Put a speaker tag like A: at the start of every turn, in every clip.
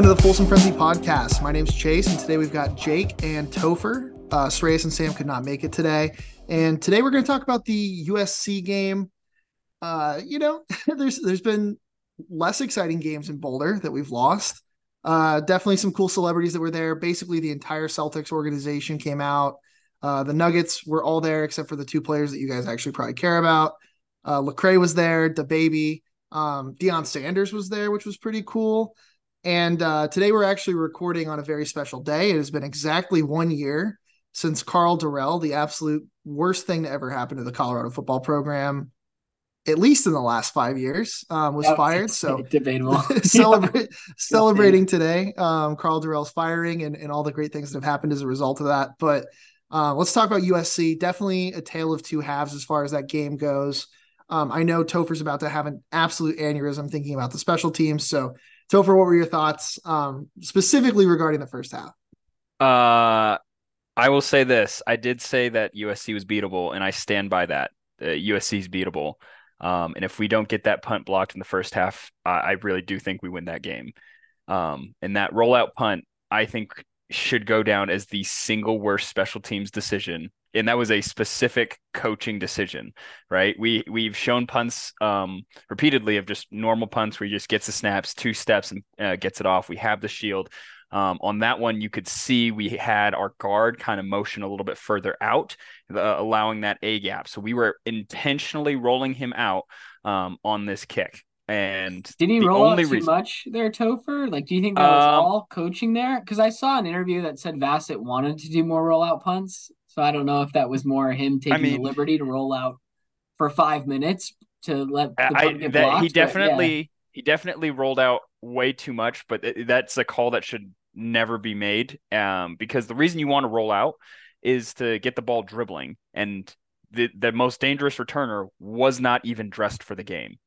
A: Welcome to the Folsom Frenzy podcast. My name's Chase, and today we've got Jake and Topher. Uh, Sreyas and Sam could not make it today, and today we're going to talk about the USC game. Uh, you know, there's there's been less exciting games in Boulder that we've lost. Uh, definitely some cool celebrities that were there. Basically, the entire Celtics organization came out. Uh, the Nuggets were all there except for the two players that you guys actually probably care about. Uh, Lecrae was there, the baby, um, Deion Sanders was there, which was pretty cool. And uh, today we're actually recording on a very special day. It has been exactly one year since Karl Dorrell, the absolute worst thing to ever happen to the Colorado football program, at least in the last five years, um, was fired. So
B: debatable.
A: celebrate, celebrating today, um, Karl Dorrell's firing and, and all the great things that have happened as a result of that. But uh, let's talk about USC. Definitely a tale of two halves as far as that game goes. Um, I know Topher's about to have an absolute aneurysm thinking about the special teams. So Topher, what were your thoughts um, specifically regarding the first half?
C: Uh, I will say this: I did say that USC was beatable, and I stand by that. Uh, USC is beatable, um, and if we don't get that punt blocked in the first half, I, I really do think we win that game. Um, and that rollout punt, I think, should go down as the single worst special teams decision and that was a specific coaching decision, right? We we've shown punts um, repeatedly of just normal punts where he just gets the snaps, two steps, and uh, gets it off. We have the shield. Um, on that one, you could see we had our guard kind of motion a little bit further out, uh, allowing that A gap. So we were intentionally rolling him out um, on this kick. And
B: did he roll out too reason... much there, Topher? Like, do you think that was um, all coaching there? Because I saw an interview that said Vassett wanted to do more rollout punts. So I don't know if that was more him taking I mean, the liberty to roll out for five minutes to let the I, get that, blocked,
C: He definitely yeah. he definitely rolled out way too much, but that's a call that should never be made. Um, because the reason you want to roll out is to get the ball dribbling, and the the most dangerous returner was not even dressed for the game.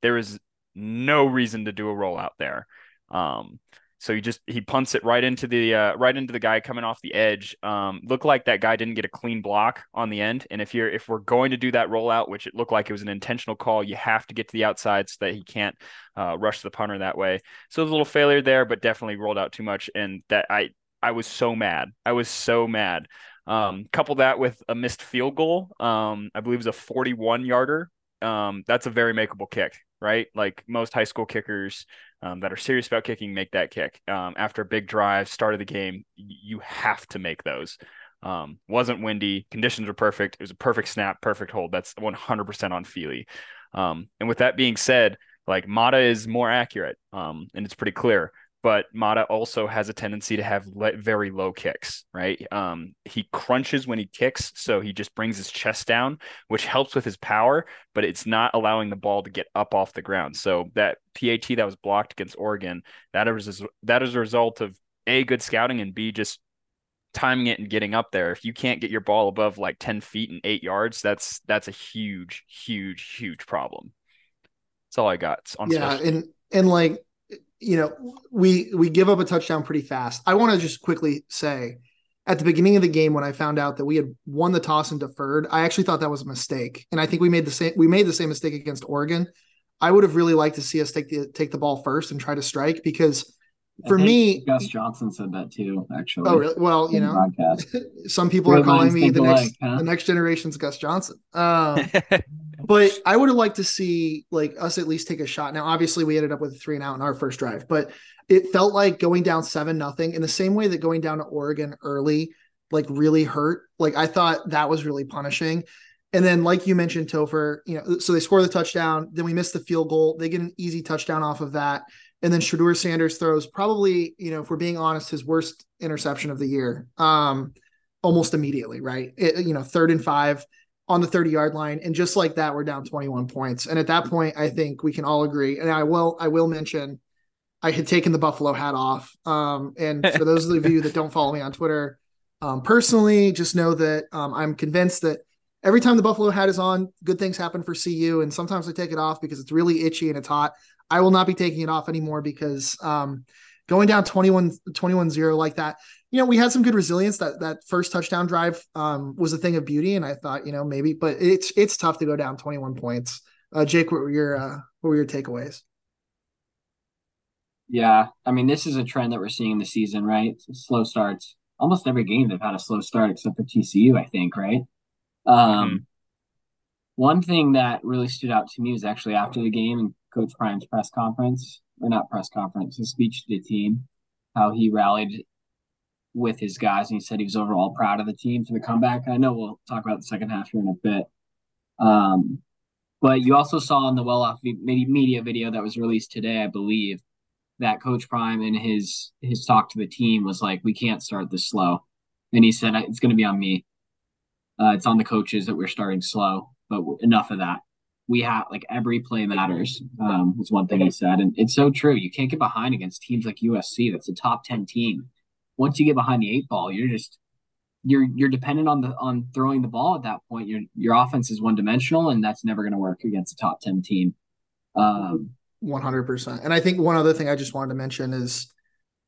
C: There is no reason to do a rollout there. Um, so he just he punts it right into the uh, right into the guy coming off the edge. Um, looked like that guy didn't get a clean block on the end. And if you're if we're going to do that rollout, which it looked like it was an intentional call, you have to get to the outside so that he can't uh, rush the punter that way. So a little failure there, but definitely rolled out too much. And that I I was so mad. I was so mad. Um, couple that with a missed field goal. Um, I believe it was a 41 yarder. Um, that's a very makeable kick, right? Like most high school kickers um, that are serious about kicking make that kick. Um, after a big drive, start of the game, you have to make those. Um, wasn't windy, conditions were perfect. It was a perfect snap, perfect hold. That's 100% on Feely. Um, and with that being said, like Mata is more accurate, um, and it's pretty clear but Mata also has a tendency to have le- very low kicks, right? Um, he crunches when he kicks, so he just brings his chest down, which helps with his power, but it's not allowing the ball to get up off the ground. So that PAT that was blocked against Oregon, that is that is a result of a good scouting and b just timing it and getting up there. If you can't get your ball above like ten feet and eight yards, that's that's a huge, huge, huge problem. That's all I got on.
A: Yeah, and and like you know, we we give up a touchdown pretty fast. I want to just quickly say at the beginning of the game when I found out that we had won the toss and deferred, I actually thought that was a mistake. And I think we made the same we made the same mistake against Oregon. I would have really liked to see us take the take the ball first and try to strike because for me
B: Gus Johnson said that too, actually.
A: Oh really? Well, you know, some people are calling me the next huh? the next generation's Gus Johnson. Um, but I would have liked to see like us at least take a shot. Now, obviously, we ended up with a three and out in our first drive, but it felt like going down seven nothing in the same way that going down to Oregon early like really hurt. Like I thought that was really punishing. And then, like you mentioned, Topher, you know, so they score the touchdown, then we miss the field goal. They get an easy touchdown off of that. And then Shedeur Sanders throws probably, you know, if we're being honest, his worst interception of the year, um, almost immediately, right? It, you know, third and five on the 30 yard line. And just like that, we're down 21 points. And at that point, I think we can all agree. And I will, I will mention I had taken the Buffalo hat off. Um, and for those of you that don't follow me on Twitter, um, personally, just know that um, I'm convinced that every time the Buffalo hat is on, good things happen for CU. And sometimes I take it off because it's really itchy and it's hot. I will not be taking it off anymore because um, going down 21 21 0 like that you know, we had some good resilience. That that first touchdown drive um, was a thing of beauty, and I thought, you know, maybe, but it's it's tough to go down 21 points. Uh, Jake, what were your uh, what were your takeaways?
B: Yeah, I mean, this is a trend that we're seeing in the season, right? slow starts. Almost every game they've had a slow start, except for TCU, I think, right? Um, mm-hmm. One thing that really stood out to me was actually after the game and Coach Prime's press conference, or not press conference, his speech to the team, how he rallied with his guys and he said he was overall proud of the team for the comeback. I know we'll talk about the second half here in a bit. Um, but you also saw in the well off media video that was released today, I believe, that Coach Prime in his his talk to the team was like, "We can't start this slow," and he said it's going to be on me. Uh, it's on the coaches that we're starting slow, but enough of that. We have like every play matters. Um, was one thing he said, and it's so true. You can't get behind against teams like USC. That's a top ten team. Once you get behind the eight ball, you're just you're you're dependent on the on throwing the ball at that point. Your your offense is one dimensional, and that's never going to work against a top ten team. Um,
A: one hundred percent. And I think one other thing I just wanted to mention is,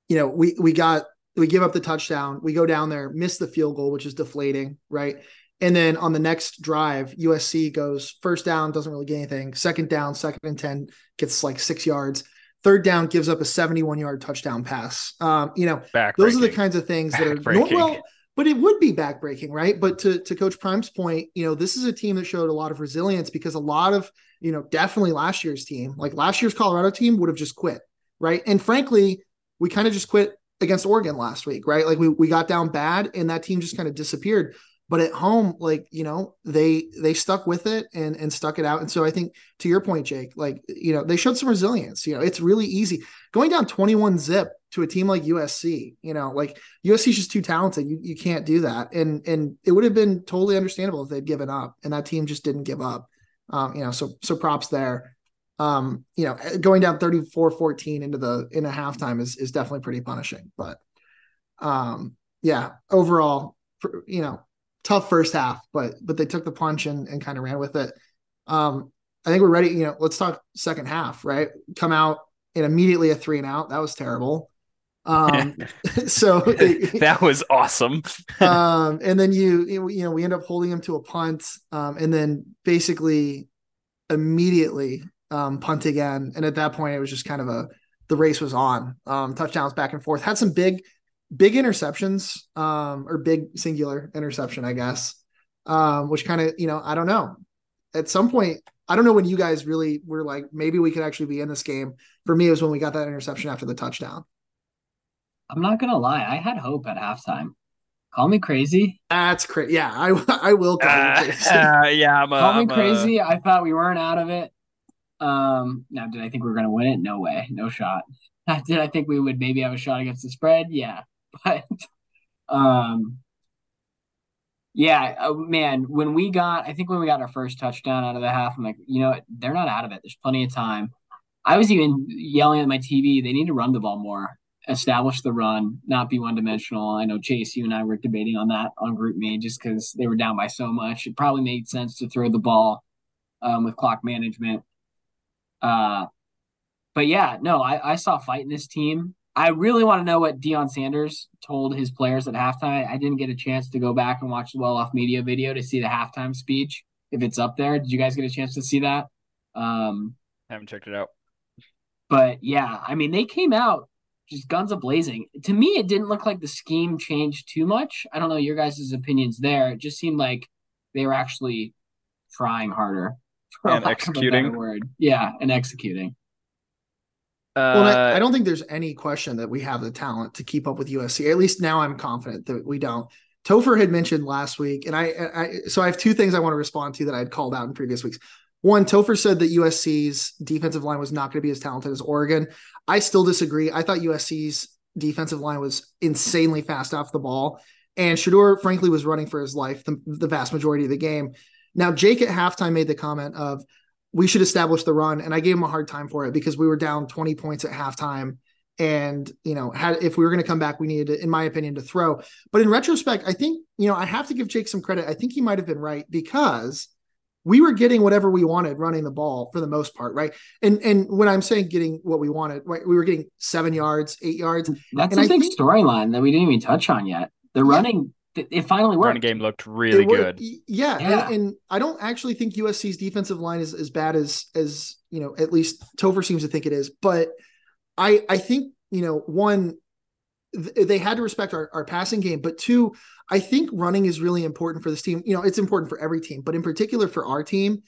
A: you know, we we got we give up the touchdown, we go down there, miss the field goal, which is deflating, right? And then on the next drive, USC goes first down, doesn't really get anything. Second down, second and ten, gets like six yards. Third down gives up a 71 yard touchdown pass. Um, you know, those are the kinds of things that are well, but it would be backbreaking, right? But to to Coach Prime's point, you know, this is a team that showed a lot of resilience because a lot of, you know, definitely last year's team, like last year's Colorado team, would have just quit, right? And frankly, we kind of just quit against Oregon last week, right? Like we we got down bad, and that team just kind of disappeared. But at home, like you know, they they stuck with it and and stuck it out. And so I think to your point, Jake, like you know, they showed some resilience. You know, it's really easy going down twenty one zip to a team like USC. You know, like USC is just too talented. You you can't do that. And and it would have been totally understandable if they'd given up, and that team just didn't give up. Um, you know, so so props there. Um, you know, going down 34-14 into the in a halftime is is definitely pretty punishing. But um, yeah, overall, you know, tough first half, but but they took the punch and, and kind of ran with it. Um, I think we're ready. You know, let's talk second half, right? Come out and immediately a three and out. That was terrible. Um, so
C: that was awesome.
A: um, and then you, you know, we end up holding him to a punt, um, and then basically immediately um, punt again. And at that point, it was just kind of a the race was on. Um, touchdowns back and forth. Had some big, big interceptions, um, or big singular interception, I guess. Um, which kind of, you know, I don't know. At some point, I don't know when you guys really were like, maybe we could actually be in this game. For me, it was when we got that interception after the touchdown.
B: I'm not gonna lie, I had hope at halftime. Call me crazy.
A: That's crazy. Yeah, I I will call uh, you crazy.
C: Uh, yeah, I'm
B: a, call I'm me crazy. A... I thought we weren't out of it. Um, now did I think we were gonna win it? No way, no shot. Did I think we would maybe have a shot against the spread? Yeah, but um, yeah, oh, man. When we got, I think when we got our first touchdown out of the half, I'm like, you know, they're not out of it. There's plenty of time. I was even yelling at my TV. They need to run the ball more establish the run, not be one dimensional. I know Chase, you and I were debating on that on GroupMe just because they were down by so much. It probably made sense to throw the ball um, with clock management. Uh, but yeah, no, I, I saw fight in this team. I really want to know what Deion Sanders told his players at halftime. I didn't get a chance to go back and watch the well off media video to see the halftime speech. If it's up there, did you guys get a chance to see that? Um,
C: haven't checked it out.
B: But yeah, I mean, they came out just guns a blazing. To me, it didn't look like the scheme changed too much. I don't know your guys' opinions there. It just seemed like they were actually trying harder
C: and executing.
B: Word, yeah, and executing.
A: Uh, well, I, I, don't think there's any question that we have the talent to keep up with USC. At least now, I'm confident that we don't. Topher had mentioned last week, and I, I so I have two things I want to respond to that I had called out in previous weeks. One, Topher said that USC's defensive line was not going to be as talented as Oregon. I still disagree. I thought USC's defensive line was insanely fast off the ball. And Shedeur, frankly, was running for his life the, the vast majority of the game. Now, Jake at halftime made the comment of, we should establish the run. And I gave him a hard time for it because we were down 20 points at halftime. And, you know, had if we were going to come back, we needed to, in my opinion, to throw. But in retrospect, I think, you know, I have to give Jake some credit. I think he might have been right because we were getting whatever we wanted running the ball for the most part, right? And and when I'm saying getting what we wanted, right, we were getting seven yards, eight yards.
B: That's and a I big storyline that we didn't even touch on yet. The yeah. running, it finally worked.
C: Running game looked really good.
A: Yeah, yeah. And, and, I don't actually think USC's defensive line is as bad as as you know. At least Topher seems to think it is, but I I think you know one th- they had to respect our, our passing game, but two, I think running is really important for this team. You know, it's important for every team, but in particular for our team,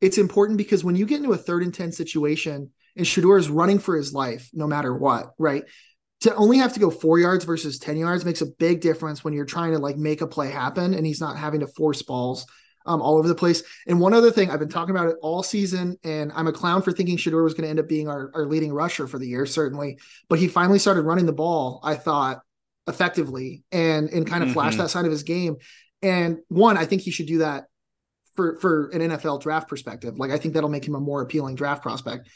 A: it's important because when you get into a third and 10 situation and Shedeur is running for his life, no matter what, right? To only have to go four yards versus 10 yards makes a big difference when you're trying to like make a play happen and he's not having to force balls um, all over the place. And one other thing, I've been talking about it all season, and I'm a clown for thinking Shedeur was going to end up being our, our leading rusher for the year, certainly. But he finally started running the ball, I thought, effectively and and kind of mm-hmm. flashed that side of his game. And one, I think he should do that for for an NFL draft perspective. Like I think that'll make him a more appealing draft prospect.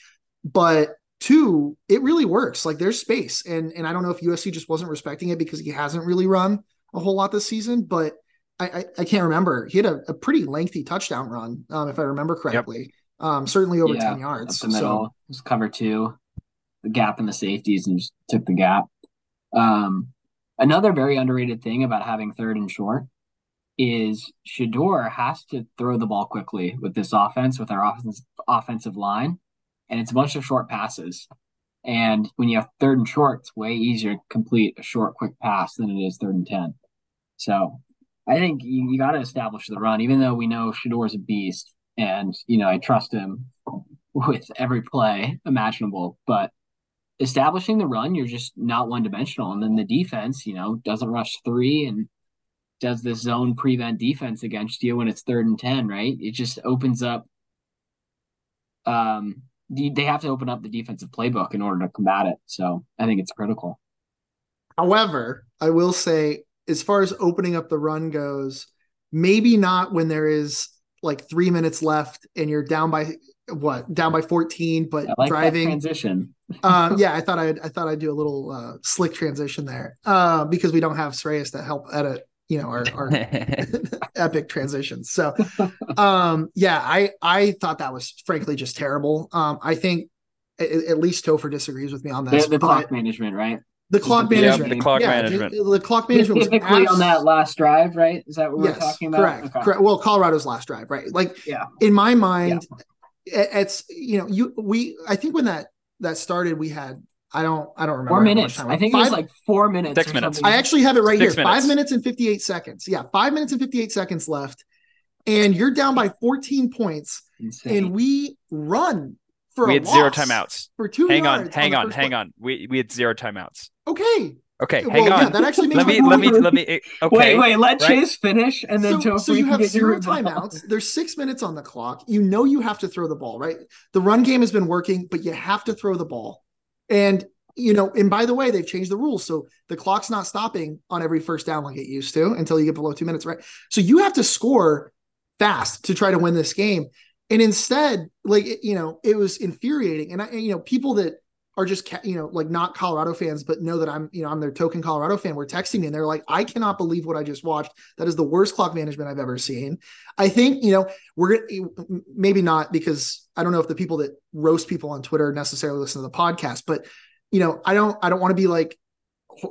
A: But two, it really works. Like there's space, and and I don't know if USC just wasn't respecting it because he hasn't really run a whole lot this season, but I, I, I can't remember. He had a, a pretty lengthy touchdown run, um, if I remember correctly. Yep. Um, certainly over yeah, 10 yards.
B: the middle. So. Just cover two, the gap in the safeties and just took the gap. Um, another very underrated thing about having third and short is Shedeur has to throw the ball quickly with this offense, with our offensive offensive line. And it's a bunch of short passes. And when you have third and short, it's way easier to complete a short, quick pass than it is third and 10. So I think you, you got to establish the run, even though we know Shedeur's a beast, and you know I trust him with every play imaginable. But establishing the run, you're just not one dimensional, and then the defense, you know, doesn't rush three and does this zone prevent defense against you when it's third and ten, right? It just opens up. Um, they have to open up the defensive playbook in order to combat it. So I think it's critical.
A: However, I will say as far as opening up the run goes, maybe not when there is like three minutes left and you're down by what down by 14 but like driving
B: transition
A: uh, yeah i thought i'd i thought i'd do a little uh, slick transition there uh, because we don't have Sreyas to help edit you know our, our epic transitions so um yeah i i thought that was frankly just terrible um i think at, at least topher disagrees with me on this
B: the, the clock management right
A: the clock management.
C: the clock yeah, management.
A: The, the clock management
B: specifically abs- on that last drive, right? Is that what yes, we're talking about?
A: Correct. Okay. Correct. Well, Colorado's last drive, right? Like, yeah. In my mind, yeah. it's you know you we I think when that that started, we had I don't I don't remember
B: four minutes. I think five, it was like four minutes.
C: Six minutes.
A: I actually have it right Six here. Minutes. Five minutes and fifty eight seconds. Yeah, five minutes and fifty eight seconds left, and you're down by fourteen points, Insane. and we run for
C: we had zero timeouts
A: for two.
C: Hang on, hang on, on hang play. on. We we had zero timeouts.
A: Okay,
C: Okay, hang well, on. Yeah, that actually makes let me let me let me. Okay,
B: wait, wait. Let right? Chase finish, and then
A: so, so you have zero timeouts. There's six minutes on the clock. You know you have to throw the ball, right? The run game has been working, but you have to throw the ball. And you know, and by the way, they've changed the rules, so the clock's not stopping on every first down like it used to until you get below two minutes, right? So you have to score fast to try to win this game. And instead, like you know, it was infuriating. And I, you know, people that are just you know like not Colorado fans, but know that I'm you know I'm their token Colorado fan. Were texting me and they're like, I cannot believe what I just watched. That is the worst clock management I've ever seen. I think you know we're maybe not because I don't know if the people that roast people on Twitter necessarily listen to the podcast, but you know I don't I don't want to be like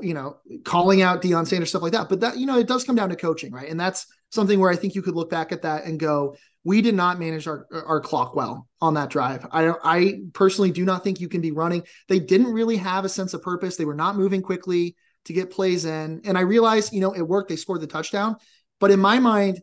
A: you know calling out Deion Sanders stuff like that. But that you know it does come down to coaching, right? And that's something where I think you could look back at that and go, we did not manage our our clock well on that drive. I I personally do not think you can be running. They didn't really have a sense of purpose. They were not moving quickly to get plays in. And I realized, you know, it worked. They scored the touchdown. But in my mind,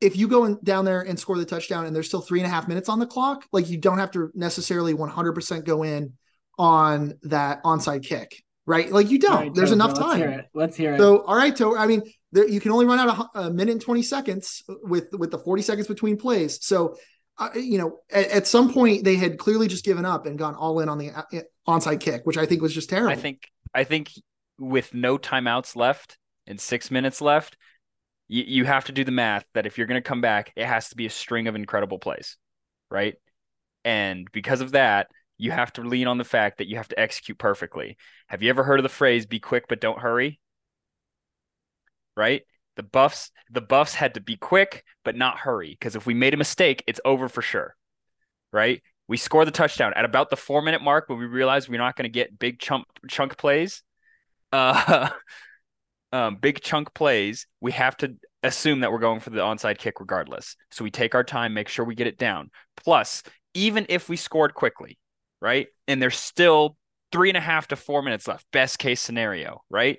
A: if you go in, down there and score the touchdown and there's still three and a half minutes on the clock, like you don't have to necessarily 100% go in on that onside kick, right? Like you don't. Right, there's enough time.
B: Let's hear it. Let's hear it.
A: So, all right, to I mean, there, you can only run out a, a, minute and 20 seconds with with the 40 seconds between plays. So uh, you know at, at, some point they had clearly just given up and gone all in on the uh, onside kick which i think was just terrible. i
C: think i think with no timeouts left and six minutes left you, you have to do the math that if you're going to come back it has to be a string of incredible plays right? And because of that you have to lean on the fact that you have to execute perfectly. Have you ever heard of the phrase be quick but don't hurry right? The buffs, the buffs had to be quick but not hurry because if we made a mistake, it's over for sure, right? We score the touchdown at about the four minute mark when we realize we're not going to get big chunk chunk plays. Uh, um, big chunk plays, we have to assume that we're going for the onside kick regardless. So we take our time, make sure we get it down. Plus, even if we scored quickly, right, and there's still three and a half to four minutes left, best case scenario, right?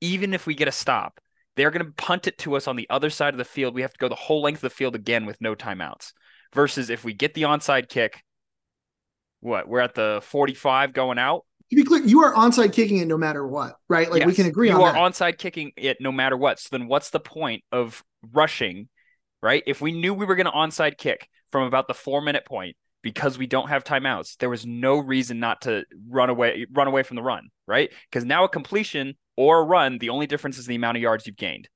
C: Even if we get a stop, they're going to punt it to us on the other side of the field. We have to go the whole length of the field again with no timeouts. Versus if we get the onside kick, what we're at the 45 going out.
A: To be clear, you are onside kicking it no matter what, right? Like yes, we can agree
C: you
A: on You
C: are
A: that.
C: onside kicking it no matter what. So then what's the point of rushing, right? If we knew we were going to onside kick from about the four minute point, because we don't have timeouts, there was no reason not to run away run away from the run, right? Because now a completion or a run, the only difference is the amount of yards you've gained.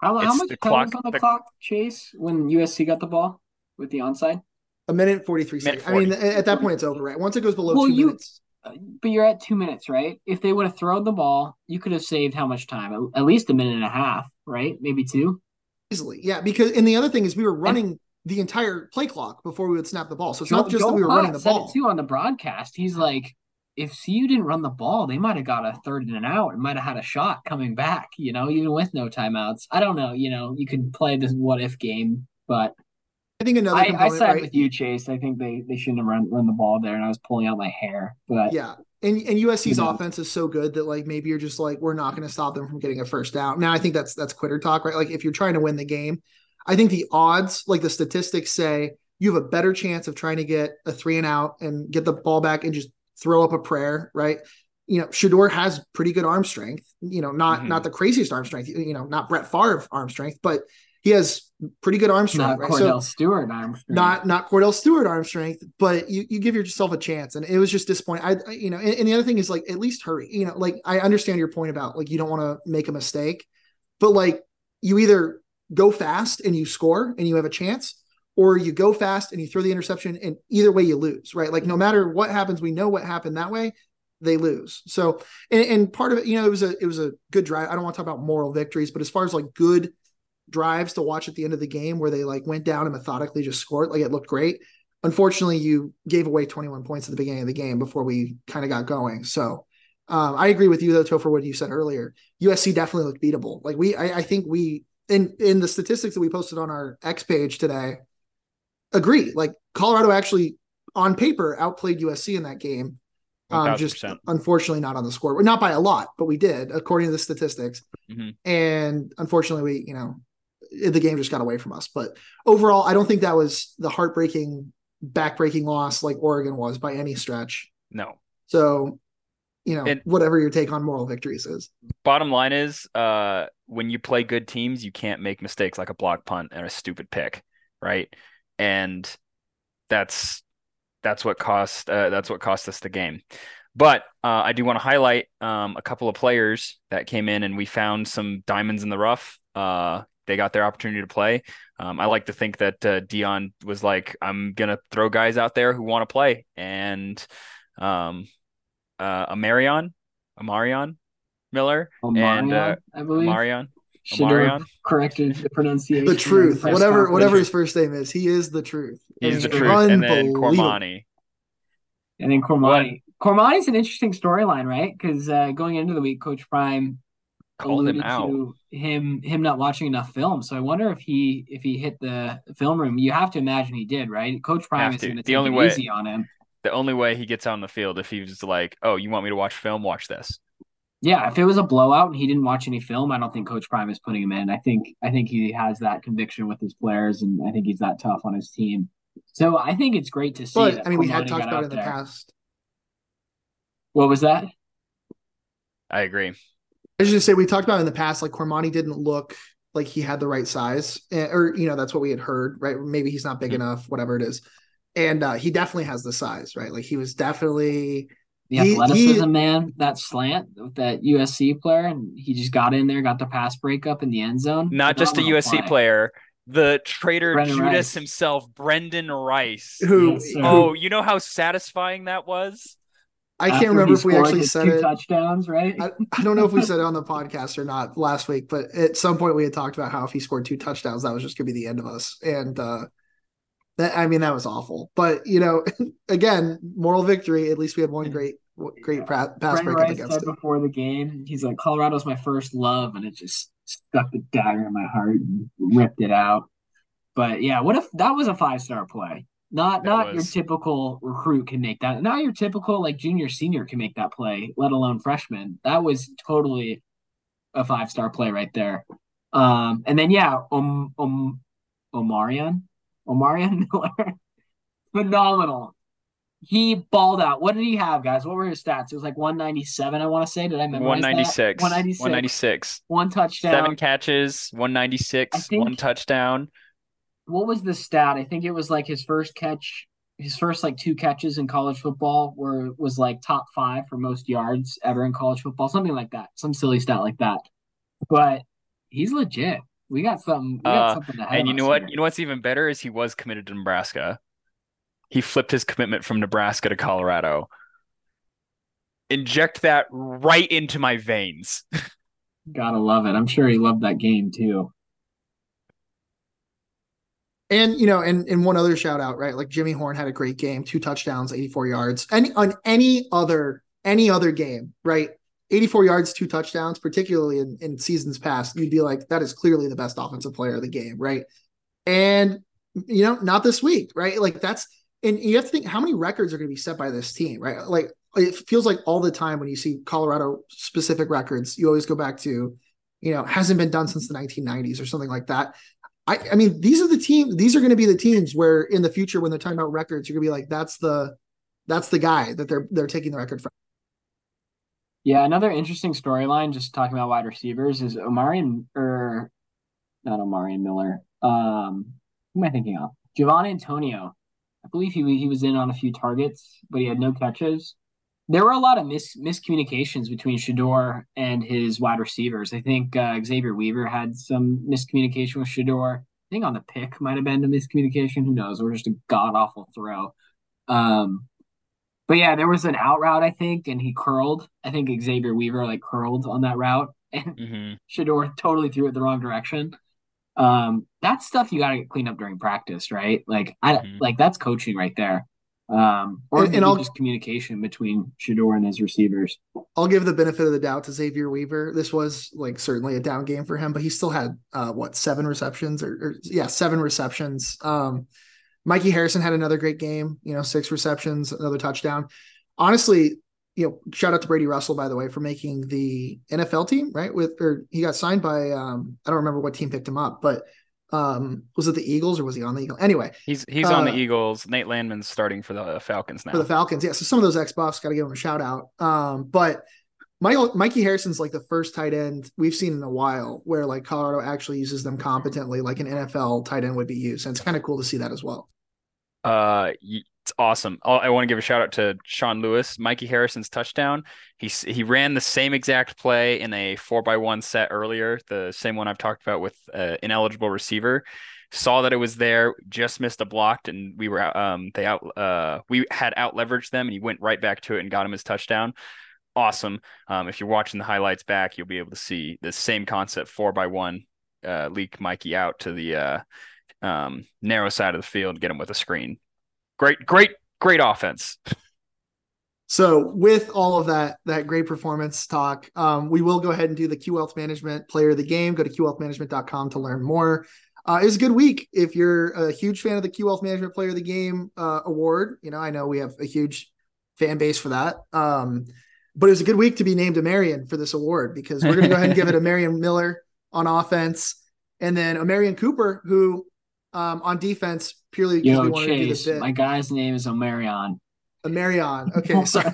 B: How, how much time clock, was on the, the, clock, Chase, when USC got the ball with the onside?
A: A minute forty three seconds. 40. I mean, at that point, it's over, right? Once it goes below well, two you, minutes.
B: Uh, but you're at two minutes, right? If they would have thrown the ball, you could have saved how much time? At least a minute and a half, right? Maybe two.
A: Easily, yeah. Because and the other thing is, we were running. And, the entire play clock before we would snap the ball. So it's Joe, not just Joe that we were running the ball.
B: too on the broadcast. He's like, if CU didn't run the ball, they might have got a third and an out and might have had a shot coming back, you know, even with no timeouts. I don't know, you know, you could play this what if game, but
A: I think another
B: I, I side right? with you, Chase. I think they, they shouldn't have run, run the ball there, and I was pulling out my hair. But
A: yeah, and and USC's offense is so good that like maybe you're just like we're not going to stop them from getting a first down. Now I think that's that's quitter talk, right? Like if you're trying to win the game, I think the odds, like the statistics say, you have a better chance of trying to get a three and out and get the ball back and just throw up a prayer, right? You know, Shedeur has pretty good arm strength. You know, not mm-hmm. not the craziest arm strength. You know, not Brett Favre arm strength, but he has pretty good arm strength.
B: Not right? Kordell so, Stewart arm strength.
A: Not not Kordell Stewart arm strength, but you you give yourself a chance, and it was just disappointing. I, I you know, and, and, the other thing is like at least hurry. You know, like I understand your point about like you don't want to make a mistake, but like you either go fast and you score and you have a chance, or you go fast and you throw the interception, and either way you lose, right? Like no matter what happens, we know what happened that way. They lose. So, and, and part of it, you know, it was a it was a good drive. I don't want to talk about moral victories, but as far as like good drives to watch at the end of the game where they like went down and methodically just scored, like it looked great. Unfortunately, you gave away 21 points at the beginning of the game before we kind of got going. So, um, I agree with you though, Topher, what you said earlier. USC definitely looked beatable. Like we, I, I think we in in the statistics that we posted on our X page today, agree. Like Colorado actually on paper outplayed USC in that game. Um, just unfortunately not on the score, not by a lot, but we did according to the statistics. Mm-hmm. And unfortunately, we you know the game just got away from us. But overall, I don't think that was the heartbreaking, backbreaking loss like Oregon was by any stretch.
C: No.
A: So you know, and whatever your take on moral victories is.
C: Bottom line is, uh, when you play good teams, you can't make mistakes like a block punt and a stupid pick, right? And that's that's what cost uh, that's what cost us the game. But uh, I do want to highlight um, a couple of players that came in, and we found some diamonds in the rough. Uh, they got their opportunity to play. Um, I like to think that uh, Deion was like, "I'm gonna throw guys out there who want to play," and um, uh, Amarion, Amarion Miller, Omarion, and uh, I believe. Amarion.
B: Amarion. corrected the pronunciation.
A: The truth, whatever whatever his first name is, he is the truth.
C: He's the truth, and then Cormani.
B: And then Cormani. Cormani's an interesting storyline, right? Because uh, going into the week, Coach Prime
C: called him out.
B: him him not watching enough film. So I wonder if he if he hit the film room. You have to imagine he did, right? Coach Prime have is going to take it way, easy on him
C: the only way he gets on the field if he was like, "Oh, you want me to watch film? Watch this."
B: Yeah, if it was a blowout and he didn't watch any film, I don't think Coach Prime is putting him in. I think I think he has that conviction with his players, and I think he's that tough on his team. So I think it's great to see.
A: But I mean, we had talked about it in the past.
B: What was that?
C: I agree.
A: I was just say we talked about in the past, like Cormani didn't look like he had the right size, eh, or you know that's what we had heard, right? Maybe he's not big mm-hmm. enough, whatever it is and uh, he definitely has the size, right? Like he was definitely
B: the he, athleticism, he, man. That slant with that USC player, and he just got in there, got the pass breakup in the end zone.
C: Not just a USC play. player, the traitor Brenden Judas Rice. himself, Brenden Rice.
A: Who? Yes,
C: oh, you know how satisfying that was.
A: I can't remember if we actually said
B: two it. touchdowns, right?
A: I, I, don't know if we said it on the podcast or not last week, but at some point we had talked about how if he scored two touchdowns, that was just going to be the end of us. And uh, that I mean, that was awful. But you know, again, moral victory. At least we had one great, great pass Brent breakup against said
B: it. Before the game, he's like, "Colorado's my first love," and it just stuck the dagger in my heart and ripped it out. But yeah, what if that was a five star play? Not not was... your typical recruit can make that. Not your typical like junior senior can make that play, let alone freshman. That was totally a five star play right there. Um, and then yeah, um, um, Omarion, Omarion Miller, phenomenal. He balled out. What did he have, guys? What were his stats? It was like 197, I want to say. Did I memorize
C: 196. 196. 196.
B: One touchdown.
C: Seven catches, 196, think, one touchdown
B: what was the stat? I think it was like his first catch, his first like two catches in college football were was like top five for most yards ever in college football, something like that, some silly stat like that. But he's legit. We got something. We got
C: uh, something and you know what? Here. You know what's even better is he was committed to Nebraska. He flipped his commitment from Nebraska to Colorado. Inject that right into my veins.
B: Gotta love it. I'm sure he loved that game too
A: and you know, and and one other shout out, right? Like Jimmy Horn had a great game, two touchdowns, 84 yards. Any on any other any other game, right? 84 yards, two touchdowns, particularly in, in seasons past, you'd be like, that is clearly the best offensive player of the game, right? And you know, not this week, right? Like that's and you have to think how many records are going to be set by this team, right? Like it feels like all the time when you see Colorado specific records, you always go back to, you know, hasn't been done since the 1990s or something like that. I, I mean, these are the teams. These are going to be the teams where in the future, when they're talking about records, you're going to be like, that's the, that's the guy that they're they're taking the record from.
B: Yeah, another interesting storyline, just talking about wide receivers, is Omarion or not Omarion Miller. Um, who am I thinking of? Javon Antonio. I believe he he was in on a few targets, but he had no catches there were a lot of mis- miscommunications between Shedeur and his wide receivers. I think uh, Xavier Weaver had some miscommunication with Shedeur. I think on the pick might have been a miscommunication. Who knows? Or just a god awful throw. Um, but yeah, there was an out route, I think, and he curled. I think Xavier Weaver like curled on that route, and mm-hmm. Shedeur totally threw it the wrong direction. Um, that's stuff you got to get cleaned up during practice, right? Like I mm-hmm. like that's coaching right there um, or and, and I'll, just communication between Shedeur and his receivers.
A: I'll give the benefit of the doubt to Xavier Weaver. This was like certainly a down game for him, but he still had uh, what seven receptions or, or yeah, seven receptions. Um, Mikey Harrison had another great game. You know, six receptions, another touchdown. Honestly, you know, shout out to Brady Russell by the way for making the NFL team. Right with or he got signed by um, I don't remember what team picked him up, but um was it the Eagles or was he on the Eagles? Anyway,
C: he's he's uh, on the uh, Eagles. Nate Landman's starting for the Falcons now.
A: For the Falcons, yeah. So some of those X buffs got to give him a shout out. Um, but Michael Mikey Harrison's like the first tight end we've seen in a while where like Colorado actually uses them competently, like an NFL tight end would be used, and it's kind of cool to see that as well.
C: Uh, it's awesome. I want to give a shout out to Sean Lewis, Mikey Harrison's touchdown. He he ran the same exact play in a four by one set earlier, the same one I've talked about with uh, ineligible receiver. Saw that it was there, just missed a blocked, and we were um they out uh we had out leveraged them, and he went right back to it and got him his touchdown. Awesome. Um, if you're watching the highlights back, you'll be able to see the same concept four by one uh, leak Mikey out to the uh, um, narrow side of the field, get him with a screen great, great, great offense.
A: So with all of that that great performance talk, um, we will go ahead and do the Q Wealth Management Player of the Game. Go to qwealthmanagement.com to learn more. Uh, it was a good week. If you're a huge fan of the Q Wealth Management Player of the Game uh, award, you know I know we have a huge fan base for that. Um, but it was a good week to be named a Marion for this award because we're going to go ahead and give it a Marion Miller on offense, and then a Marion Cooper who um, on defense purely because
B: Yo, we wanted Chase, to do this bit. My guy's name is Omarion.
A: Omarion. Okay, sorry.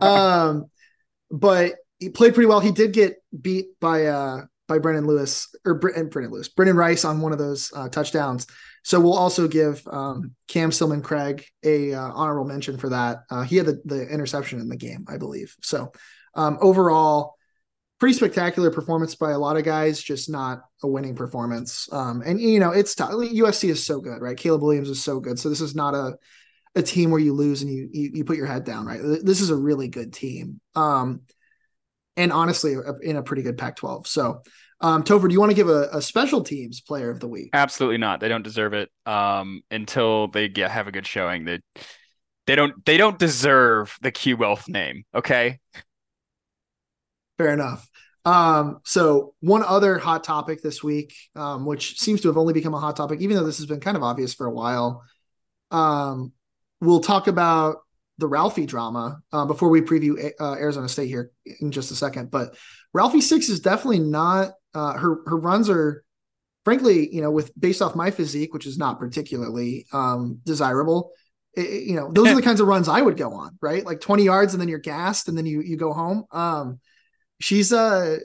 A: um, but he played pretty well. He did get beat by uh by Brendan Lewis or Brendan Lewis, Brenden Rice on one of those uh, touchdowns. So we'll also give um, Cam Silmon-Craig a uh, honorable mention for that. Uh, he had the, the interception in the game, I believe. So um, overall, pretty spectacular performance by a lot of guys, just not a winning performance. Um, and you know, it's tough. USC is so good, right? Caleb Williams is so good. So this is not a a team where you lose and you you, you put your head down, right? This is a really good team. Um, and honestly, in a pretty good Pac-12. So, um, do you want to give a, a, special teams player of the week?
C: Absolutely not. They don't deserve it. Um, until they get have a good showing. They they don't they don't deserve the Q Wealth name. Okay.
A: Fair enough. Um, so one other hot topic this week, um, which seems to have only become a hot topic, even though this has been kind of obvious for a while. Um, we'll talk about the Ralphie drama uh, before we preview uh, Arizona State here in just a second. But Ralphie six is definitely not uh, her her runs are frankly you know with based off my physique, which is not particularly um, desirable. It, you know those are the kinds of runs I would go on, right? Like twenty yards and then you're gassed and then you you go home. Um, she's uh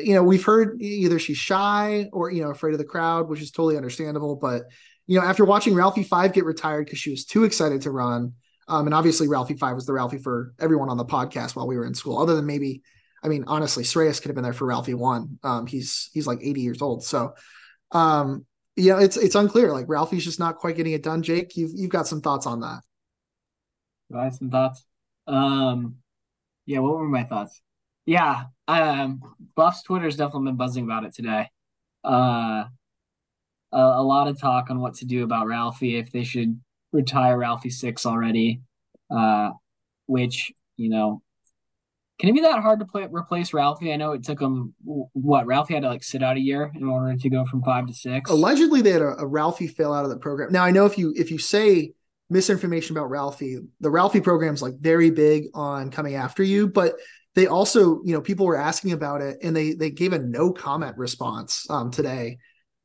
A: you know we've heard either she's shy or you know afraid of the crowd, which is totally understandable, but you know, after watching Ralphie Five get retired because she was too excited to run, um, and obviously Ralphie Five was the Ralphie for everyone on the podcast while we were in school, other than maybe, I mean, honestly, Shreyas could have been there for Ralphie One. Um, he's he's like 80 years old, so um, know, it's it's unclear. Like Ralphie's just not quite getting it done. Jake, you've you've got some thoughts on that.
B: I have some thoughts. Um, yeah, what were my thoughts? Yeah, um, Buff's Twitter's definitely been buzzing about it today. Uh, a, a lot of talk on what to do about Ralphie if they should retire Ralphie six already. Uh, which you know, can it be that hard to play replace Ralphie? I know it took him what Ralphie had to like sit out a year in order to go from five to six.
A: Allegedly, they had a, a Ralphie fail out of the program. Now I know if you if you say misinformation about Ralphie, the Ralphie program is like very big on coming after you, but they also you know people were asking about it and they they gave a no comment response um, today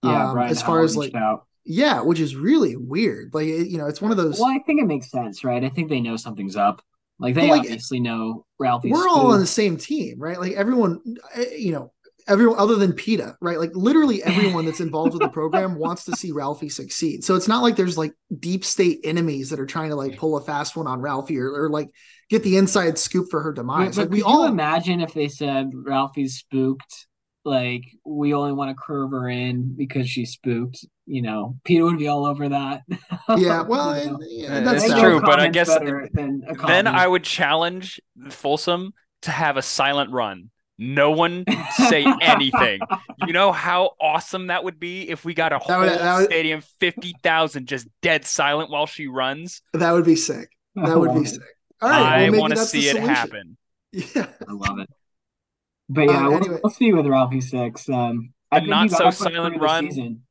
B: yeah, um, as far as like out.
A: yeah, which is really weird. Like you know, it's one of those.
B: Well, I think it makes sense, right? I think they know something's up. Like they like, obviously know Ralphie.
A: We're all on the same team, right? Like everyone, eh, you know, everyone other than PETA, right? Like literally everyone that's involved with the program wants to see Ralphie succeed. So it's not like there's like deep state enemies that are trying to like pull a fast one on Ralphie or, or like get the inside scoop for her demise.
B: But,
A: like
B: we all imagine if they said Ralphie's spooked like we only want to curve her in because she's spooked. You know, PETA would be all over that.
A: Yeah, well, you know? yeah,
C: that's true, but I guess then I would challenge Folsom to have a silent run. No one say anything. you know how awesome that would be if we got a whole would, would, stadium, fifty thousand, just dead silent while she runs.
A: That would be sick. That would be sick. All right,
C: I well, want to see it happen.
A: Yeah, I
B: love it. But yeah, um, we'll, anyway. we'll, see with Ralphie six. Um,
C: a not so silent run. Season.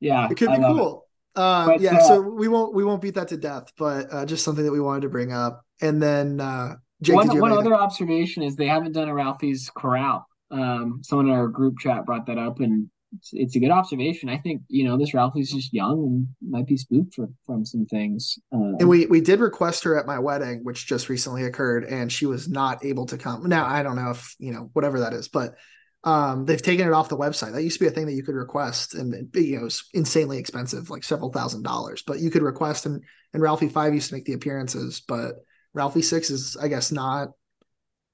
B: Yeah,
A: it could be cool. Um, but, yeah, uh, so we won't we won't beat that to death, but uh, just something that we wanted to bring up. And then uh, Jake,
B: one, one other observation is they haven't done a Ralphie's corral. Um, someone in our group chat brought that up, and it's, it's, a good observation. I think you know this Ralphie's just young and might be spooked for, from some things.
A: Um, and we we did request her at my wedding, which just recently occurred, and she was not able to come. Now I don't know if you know whatever that is, but um, they've taken it off the website. That used to be a thing that you could request, and you know it was insanely expensive, like several thousand dollars. But you could request, and and Ralphie five used to make the appearances, but Ralphie six is I guess not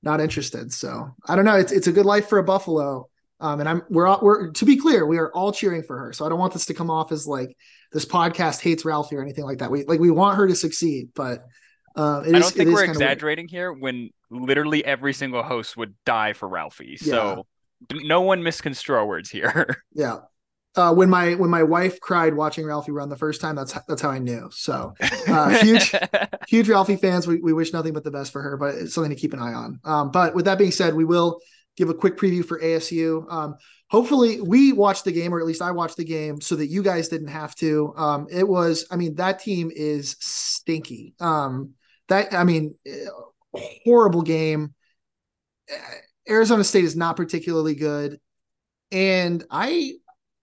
A: not interested. So I don't know. It's it's a good life for a Buffalo. Um, and I'm we're all, we're to be clear, we are all cheering for her. So I don't want this to come off as like this podcast hates Ralphie or anything like that. We like we want her to succeed, but uh, I
C: don't think we're exaggerating weird. here when literally every single host would die for Ralphie. Yeah. So no one misconstrue our words here.
A: yeah. Uh, when my when my wife cried watching Ralphie run the first time, that's that's how I knew. So uh, huge huge Ralphie fans. We, we wish nothing but the best for her, but it's something to keep an eye on. Um, but with that being said, we will give a quick preview for ASU. Um, hopefully, we watched the game, or at least I watched the game, so that you guys didn't have to. Um, it was, I mean, that team is stinky. Um, that, I mean, horrible game. Arizona State is not particularly good, and I,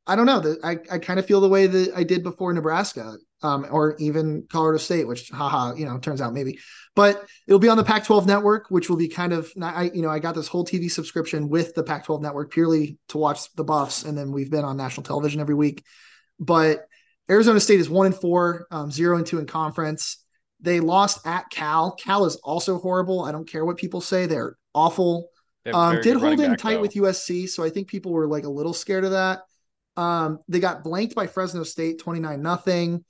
A: I don't know. I I kind of feel the way that I did before Nebraska um, or even Colorado State, which haha, you know, turns out maybe. But it'll be on the Pac-12 network, which will be kind of I you know, I got this whole TV subscription with the Pac-12 network purely to watch the Buffs, and then we've been on national television every week. But Arizona State is one and four, um, zero and two in conference. They lost at Cal. Cal is also horrible. I don't care what people say; they're awful. Um, did hold in tight though. with USC, so I think people were like a little scared of that. Um, they got blanked by Fresno State, twenty nine nothing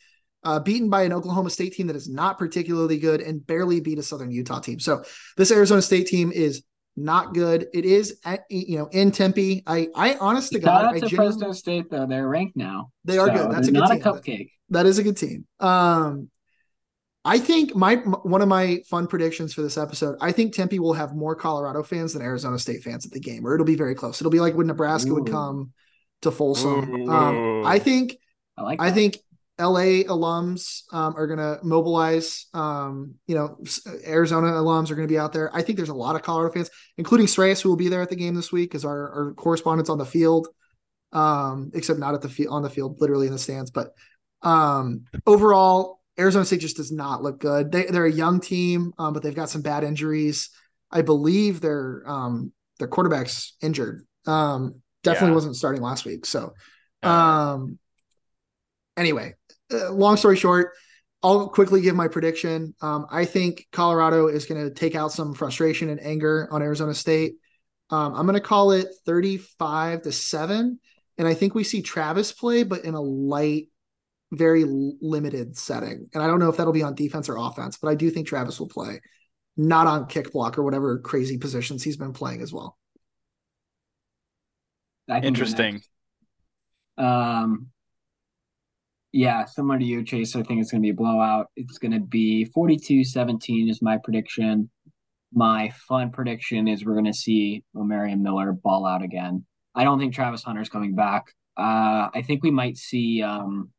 A: uh, beaten by an Oklahoma State team that is not particularly good, and barely beat a Southern Utah team. So this Arizona State team is not good. It is at, you know in Tempe. I I honest to God,
B: I to Fresno State though they're ranked now.
A: They are so good. That's a good
B: not
A: team.
B: a cupcake.
A: That is a good team. Um, I think my one of my fun predictions for this episode. I think Tempe will have more Colorado fans than Arizona State fans at the game, or it'll be very close. It'll be like when Nebraska Ooh. would come to Folsom. Um, I think.
B: I like.
A: I think LA alums um, are going to mobilize. Um, you know, Arizona alums are going to be out there. I think there's a lot of Colorado fans, including Sreyas, who will be there at the game this week, as our, our correspondents on the field. Um, except not at the field on the field, literally in the stands. But um, overall, Arizona State just does not look good. They, they're a young team, um, but they've got some bad injuries. I believe their um, their quarterback's injured. Um, definitely yeah. wasn't starting last week. So, um, anyway, uh, long story short, I'll quickly give my prediction. Um, I think Colorado is going to take out some frustration and anger on Arizona State. Um, I'm going to call it 35 to 7. And I think we see Travis play, but in a light, very limited setting. And I don't know if that'll be on defense or offense, but I do think Travis will play, not on kick block or whatever crazy positions he's been playing as well.
C: Interesting.
B: Um, yeah, similar to you, Chase. I think it's going to be a blowout. It's going to be 42 17 is my prediction. My fun prediction is we're going to see Omarion Miller ball out again. I don't think Travis Hunter's coming back. Uh, I think we might see, um,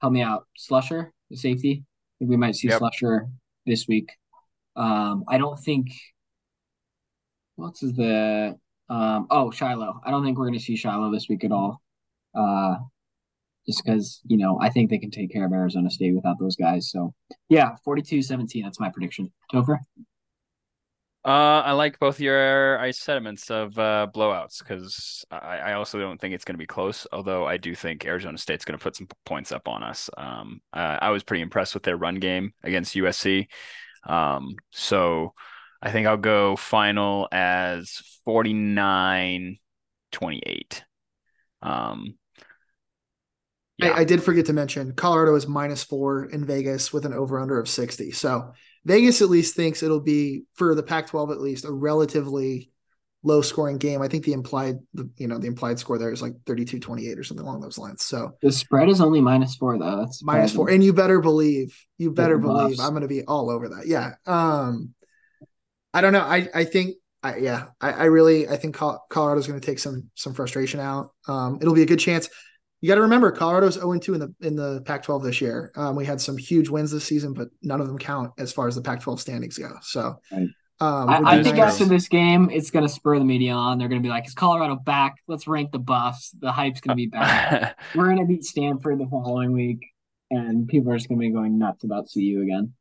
B: help me out, Slusher, the safety. I think we might see yep. Slusher this week. Um, I don't think, what's the, um, oh, Shilo. I don't think we're going to see Shilo this week at all. Uh, just because, you know, I think they can take care of Arizona State without those guys. So, yeah, 42 17. That's my prediction. Topher?
C: Uh, I like both your sentiments of uh, blowouts because I, I, also don't think it's going to be close. Although I do think Arizona State's going to put some points up on us. Um, uh, I was pretty impressed with their run game against USC. Um, so I think I'll go final as 49 28. Um,
A: yeah. I, I, did forget to mention Colorado is minus four in Vegas with an over under of 60. So Vegas at least thinks it'll be for the Pac 12 at least a relatively low scoring game. I think the implied the you know the implied score there is like 32 28 or something along those lines. So
B: the spread is only minus four though. That's
A: minus four. And you better believe, you better believe buffs. I'm gonna be all over that. Yeah. Um I don't know. I I think I, yeah, I, I really I think Colorado's going to take some some frustration out. Um, it'll be a good chance you got to remember Colorado's 0 2 in the in the Pac-12 this year. Um, we had some huge wins this season, but none of them count as far as the Pac-12 standings go. So, right.
B: um, I, I think nice. after this game, it's going to spur the media on. They're going to be like, "Is Colorado back? Let's rank the buffs. The hype's going to be back. We're going to beat Stanford the following week, and people are just going to be going nuts about CU again."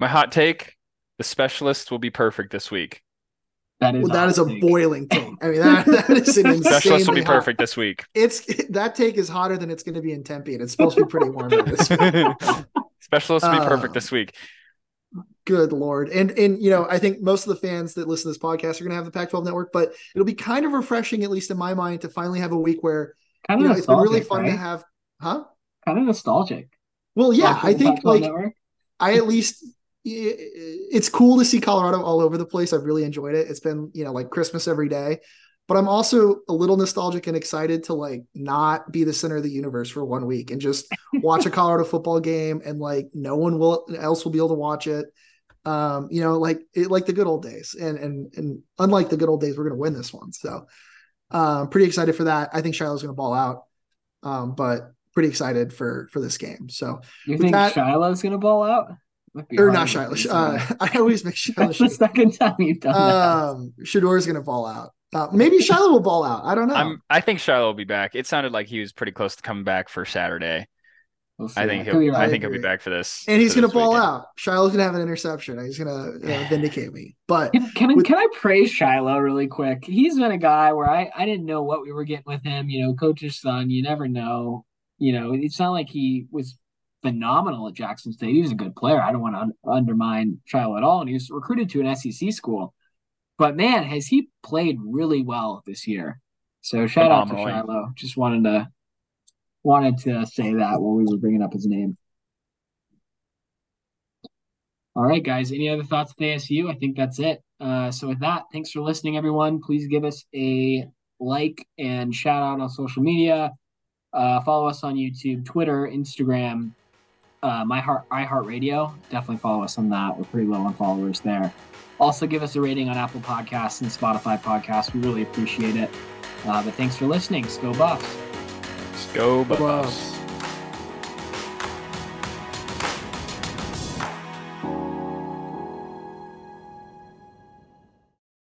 C: My hot take: the specialist will be perfect this week.
A: That is well, that is a take. boiling take. I mean, that, that is an insane.
C: Specialist will be hot. perfect this week.
A: It's that take is hotter than it's going to be in Tempe, and it's supposed to be pretty warm this week.
C: Specialist will be perfect uh, this week.
A: Good lord, and and you know, I think most of the fans that listen to this podcast are going to have the Pac-12 network, but it'll be kind of refreshing, at least in my mind, to finally have a week where kind you know it's been really fun right? to have, huh?
B: Kind of nostalgic.
A: Well, yeah, I think like network. I at least it's cool to see Colorado all over the place. I've really enjoyed it. It's been, you know, like Christmas every day. But I'm also a little nostalgic and excited to like not be the center of the universe for one week and just watch a Colorado football game and like no one will else will be able to watch it. Um, you know, like it, like the good old days. And and and unlike the good old days, we're gonna win this one. So um pretty excited for that. I think Shilo's gonna ball out. Um, but pretty excited for for this game. So
B: you think that, Shilo's gonna ball out?
A: Or not Shilo. Uh, I always make Shilo.
B: That's the second time you've done um,
A: that. Shedeur is going to ball out. Uh, maybe Shilo will ball out. I don't know.
C: I'm, i think Shilo will be back. It sounded like he was pretty close to coming back for Saturday. We'll I think he'll. I, I think he'll be back for this.
A: And he's going to ball weekend. out. Shilo's going to have an interception. He's going to you know, vindicate me. But
B: can can, with, can I praise Shilo really quick? He's been a guy where I I didn't know what we were getting with him. You know, coach's son. You never know. You know, it's not like he was phenomenal at Jackson State. He was a good player. I don't want to un- undermine Shilo at all. And he was recruited to an SEC school. But man, has he played really well this year. So shout out to Shilo. Just wanted to wanted to say that while we were bringing up his name. All right, guys. Any other thoughts with ASU? I think that's it. Uh, so with that, thanks for listening, everyone. Please give us a like and shout out on social media. Uh, follow us on YouTube, Twitter, Instagram, uh, my heart iHeartRadio. Definitely follow us on that. We're pretty low on followers there. Also, give us a rating on Apple Podcasts and Spotify Podcasts. We really appreciate it. Uh, but thanks for listening. Go Buffs.
C: Go Buffs.